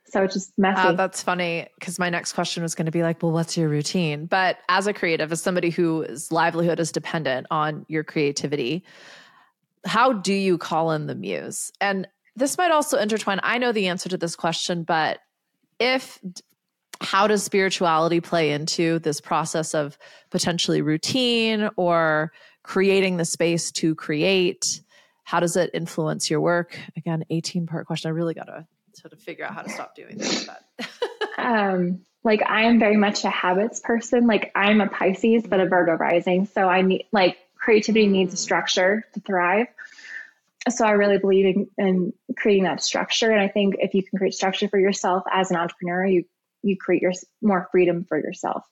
so it's just messy. Uh, that's funny because my next question was going to be like, well, what's your routine? But as a creative, as somebody whose livelihood is dependent on your creativity, how do you call in the muse? And this might also intertwine. I know the answer to this question, but if how does spirituality play into this process of potentially routine or creating the space to create? How does it influence your work? Again, 18 part question. I really got to sort of figure out how to stop doing this. um, like I am very much a habits person. Like I'm a Pisces, but a Virgo rising. So I need like creativity needs a structure to thrive. So I really believe in, in creating that structure. And I think if you can create structure for yourself as an entrepreneur, you you create your more freedom for yourself.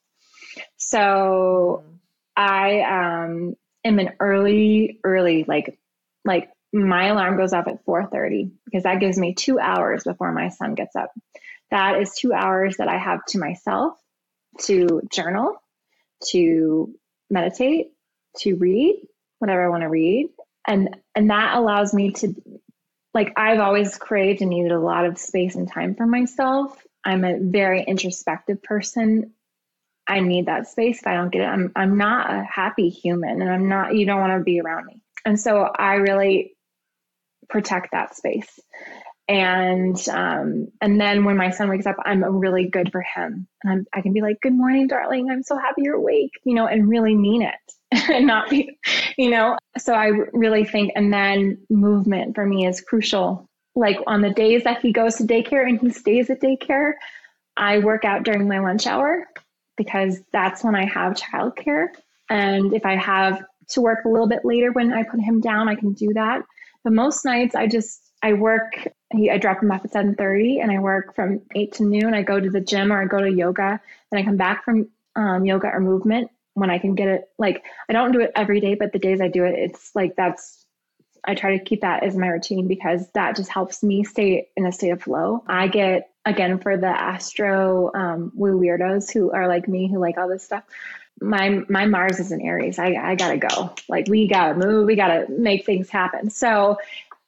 So mm. I um, am an early, early like like my alarm goes off at 4:30 because that gives me two hours before my son gets up. That is two hours that I have to myself to journal, to meditate, to read whatever I want to read, and and that allows me to like I've always craved and needed a lot of space and time for myself I'm a very introspective person. I need that space. If I don't get it, I'm I'm not a happy human and I'm not you don't want to be around me. And so I really protect that space. and um, and then when my son wakes up, I'm really good for him, and I'm, I can be like, "Good morning, darling. I'm so happy you're awake," you know, and really mean it, and not be, you know. So I really think, and then movement for me is crucial. Like on the days that he goes to daycare and he stays at daycare, I work out during my lunch hour because that's when I have childcare, and if I have to work a little bit later when I put him down, I can do that. But most nights, I just I work. I drop him off at seven thirty, and I work from eight to noon. I go to the gym or I go to yoga. Then I come back from um, yoga or movement when I can get it. Like I don't do it every day, but the days I do it, it's like that's. I try to keep that as my routine because that just helps me stay in a state of flow. I get again for the astro um, weirdos who are like me who like all this stuff my my Mars is in Aries. I, I gotta go. Like we gotta move. We gotta make things happen. So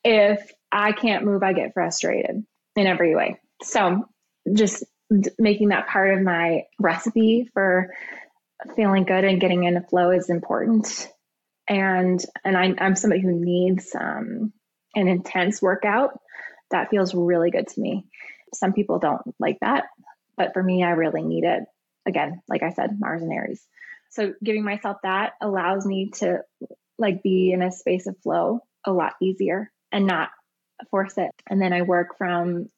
if I can't move, I get frustrated in every way. So just making that part of my recipe for feeling good and getting into flow is important. And and I, I'm somebody who needs um, an intense workout. That feels really good to me. Some people don't like that, but for me, I really need it. Again, like I said, Mars and Aries. So giving myself that allows me to like be in a space of flow a lot easier and not force it. And then I work from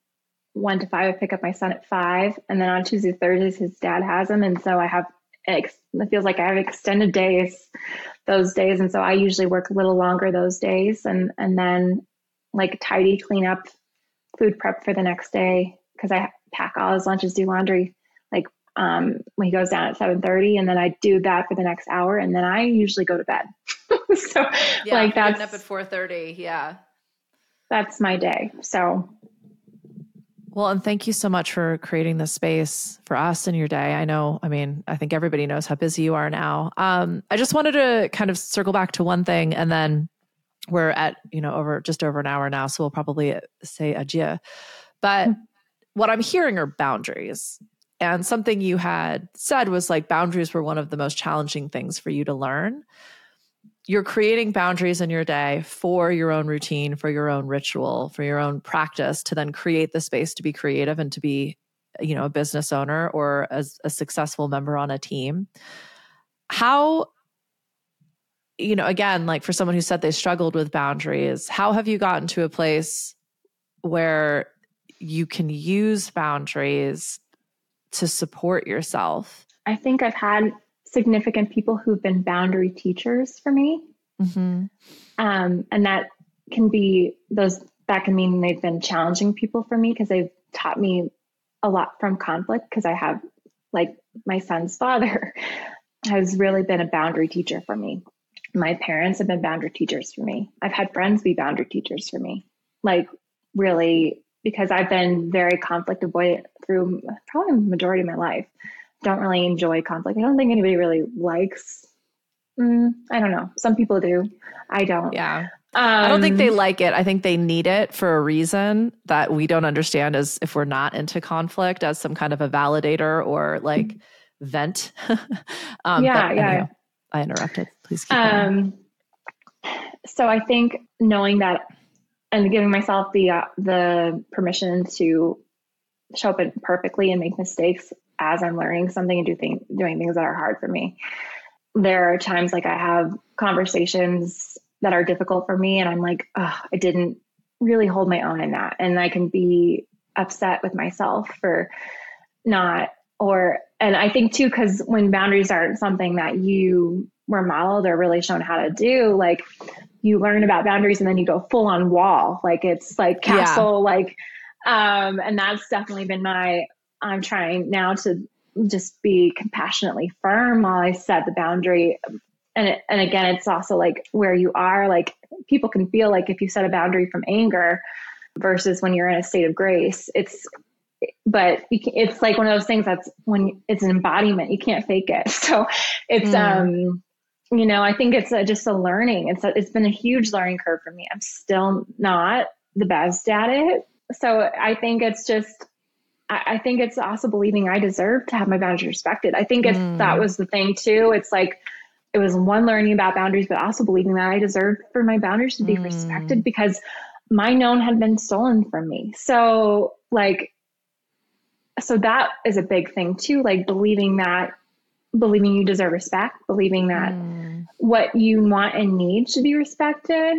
one to five. I pick up my son at five, and then on Tuesday, Thursdays, his dad has him, and so I have. It feels like I have extended days those days, and so I usually work a little longer those days, and and then like tidy, clean up, food prep for the next day because I pack all his lunches, do laundry um, when he goes down at 7.30 and then i do that for the next hour and then i usually go to bed. So yeah, like that's up at 4.30 yeah. That's my day so. Well and thank you so much for creating this space for us in your day. I know i mean i think everybody knows how busy you are now. Um, i just wanted to kind of circle back to one thing and then we're at you know over just over an hour now so we'll probably say adieu. But mm-hmm. what i'm hearing are boundaries and something you had said was like boundaries were one of the most challenging things for you to learn. You're creating boundaries in your day for your own routine, for your own ritual, for your own practice to then create the space to be creative and to be, you know, a business owner or as a successful member on a team. How you know, again, like for someone who said they struggled with boundaries, how have you gotten to a place where you can use boundaries to support yourself? I think I've had significant people who've been boundary teachers for me. Mm-hmm. Um, and that can be those, that can mean they've been challenging people for me because they've taught me a lot from conflict because I have, like, my son's father has really been a boundary teacher for me. My parents have been boundary teachers for me. I've had friends be boundary teachers for me. Like, really because I've been very conflict avoidant through probably the majority of my life. Don't really enjoy conflict. I don't think anybody really likes. Mm, I don't know. Some people do. I don't. Yeah. Um, I don't think they um, like it. I think they need it for a reason that we don't understand as if we're not into conflict as some kind of a validator or like vent. um, yeah, yeah. Anyway, I interrupted. Please keep um, So I think knowing that and giving myself the uh, the permission to show up perfectly and make mistakes as I'm learning something and do thing, doing things that are hard for me. There are times like I have conversations that are difficult for me, and I'm like, I didn't really hold my own in that, and I can be upset with myself for not or and I think too because when boundaries aren't something that you were modeled or really shown how to do, like you learn about boundaries and then you go full on wall. Like it's like castle, yeah. like, um, and that's definitely been my, I'm trying now to just be compassionately firm while I set the boundary. And, it, and again, it's also like where you are, like people can feel like if you set a boundary from anger versus when you're in a state of grace, it's, but can, it's like one of those things that's when it's an embodiment, you can't fake it. So it's, mm. um, you know, I think it's a, just a learning. It's a, it's been a huge learning curve for me. I'm still not the best at it. So I think it's just, I, I think it's also believing I deserve to have my boundaries respected. I think if mm. that was the thing too, it's like, it was one learning about boundaries, but also believing that I deserve for my boundaries to be mm. respected because my known had been stolen from me. So, like, so that is a big thing too, like believing that, believing you deserve respect, believing that mm. what you want and need should be respected.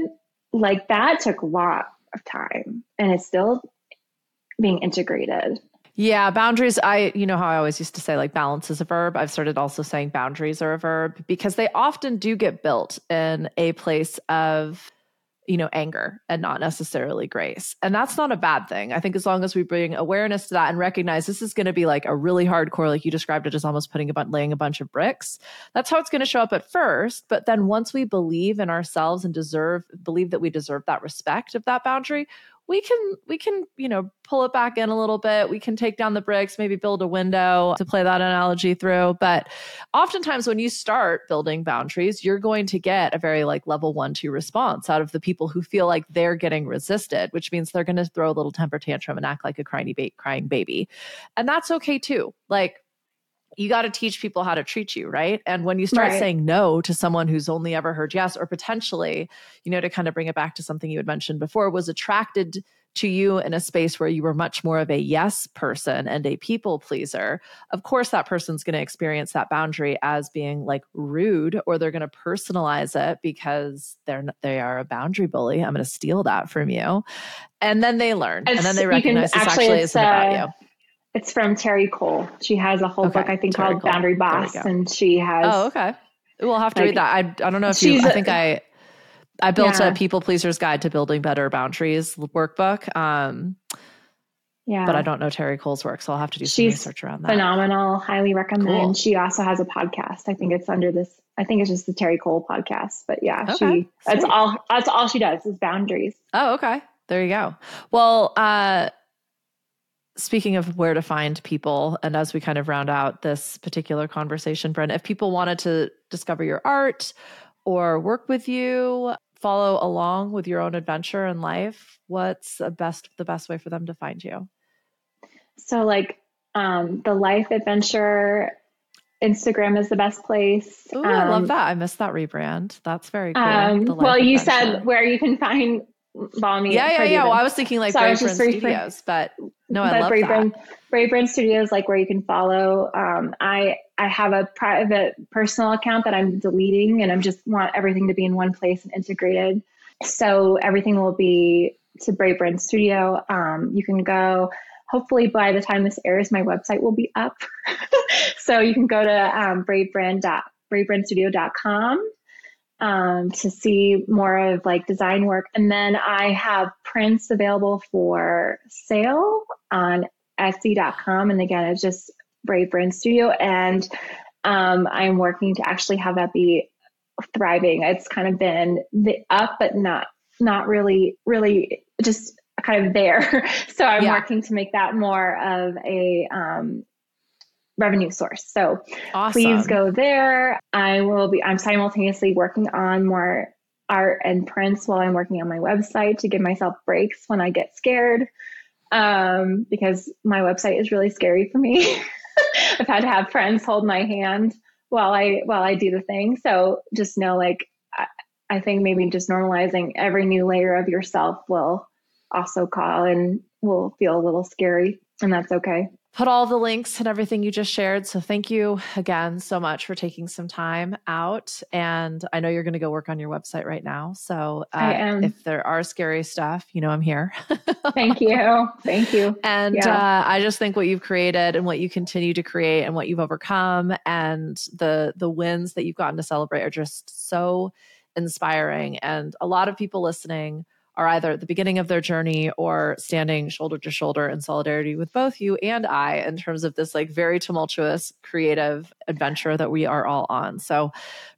Like, that took a lot of time and it's still being integrated. Yeah, boundaries. I, you know how I always used to say like balance is a verb. I've started also saying boundaries are a verb because they often do get built in a place of, you know, anger and not necessarily grace. And that's not a bad thing. I think as long as we bring awareness to that and recognize this is going to be like a really hardcore, like you described it as almost putting a bunch, laying a bunch of bricks. That's how it's going to show up at first. But then once we believe in ourselves and deserve, believe that we deserve that respect of that boundary, we can we can you know pull it back in a little bit. We can take down the bricks maybe build a window to play that analogy through. But oftentimes when you start building boundaries you're going to get a very like level one two response out of the people who feel like they're getting resisted which means they're going to throw a little temper tantrum and act like a crying, ba- crying baby. And that's okay too. Like you got to teach people how to treat you, right? And when you start right. saying no to someone who's only ever heard yes, or potentially, you know, to kind of bring it back to something you had mentioned before, was attracted to you in a space where you were much more of a yes person and a people pleaser, of course, that person's going to experience that boundary as being like rude, or they're going to personalize it because they're they are a boundary bully. I'm going to steal that from you, and then they learn, it's, and then they recognize this actually, actually isn't uh, about you it's from Terri Cole. She has a whole okay. book I think Terri called Cole. Boundary Boss, and she has. Oh, okay. We'll have to like, read that. I I don't know if you. I think I I built yeah. a people pleaser's guide to building better boundaries workbook. Um, yeah, but I don't know Terri Cole's work, so I'll have to do some She's research around that. Phenomenal, highly recommend. Cool. She also has a podcast. I think it's under this. I think it's just the Terri Cole podcast. But yeah, okay. she that's all. That's all she does is boundaries. Oh, okay. There you go. Well, uh, speaking of where to find people, and as we kind of round out this particular conversation, Brynn, if people wanted to discover your art or work with you, follow along with your own adventure in life, what's the best the best way for them to find you? So like um, the life adventure Instagram is the best place. Ooh, um, I love um, that. I missed that rebrand. That's very cool. Um, well, you adventure. said where you can find balmy. Yeah, yeah, yeah. Well, I was thinking like so Brave Brand Studios, but no, I but love Brave that. Brand, Brave Brand Studios, like where you can follow. Um, I I have a private personal account that I'm deleting, and I'm just want everything to be in one place and integrated. So everything will be to Brave Brand Studio. Um, you can go. Hopefully, by the time this airs, my website will be up. so you can go to um, bravebrand bravebrandstudio.com um, to see more of like design work. And then I have prints available for sale on Etsy.com. And again, it's just Brave Brand Studio. And um, I'm working to actually have that be thriving. It's kind of been the up, but not not really, really just kind of there. so I'm yeah. working to make that more of a um, revenue source. So awesome. please go there. I will be, I'm simultaneously working on more art and prints while I'm working on my website to give myself breaks when I get scared. Um, because my website is really scary for me. I've had to have friends hold my hand while I while I do the thing. So just know like I, I think maybe just normalizing every new layer of yourself will also call and will feel a little scary and that's okay put all the links and everything you just shared. So thank you again so much for taking some time out. And I know you're going to go work on your website right now. So uh, if there are scary stuff, you know I'm here. thank you. Thank you. And yeah. uh, I just think what you've created and what you continue to create and what you've overcome and the the wins that you've gotten to celebrate are just so inspiring. And a lot of people listening are either at the beginning of their journey or standing shoulder to shoulder in solidarity with both you and I in terms of this like very tumultuous creative adventure that we are all on. So,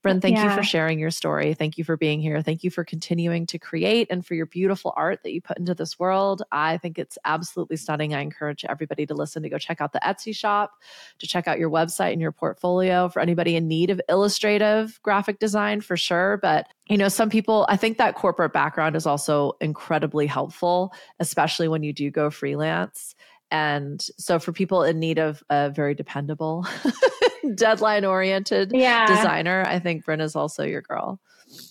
Brynn, thank yeah. you for sharing your story. Thank you for being here. Thank you for continuing to create and for your beautiful art that you put into this world. I think it's absolutely stunning. I encourage everybody to listen to go check out the Etsy shop, to check out your website and your portfolio for anybody in need of illustrative graphic design for sure. But you know, some people, I think that corporate background is also incredibly helpful, especially when you do go freelance. And so, for people in need of a very dependable deadline oriented Yeah. designer, I think Brynn is also your girl.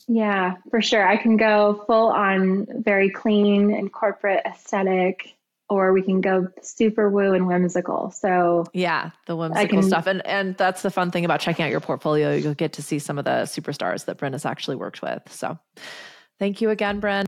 Yeah, for sure. I can go full on very clean and corporate aesthetic, or we can go super woo and whimsical. So Yeah, the whimsical can- stuff. And and that's the fun thing about checking out your portfolio. You'll get to see some of the superstars that Brynn has actually worked with. So thank you again, Brynn.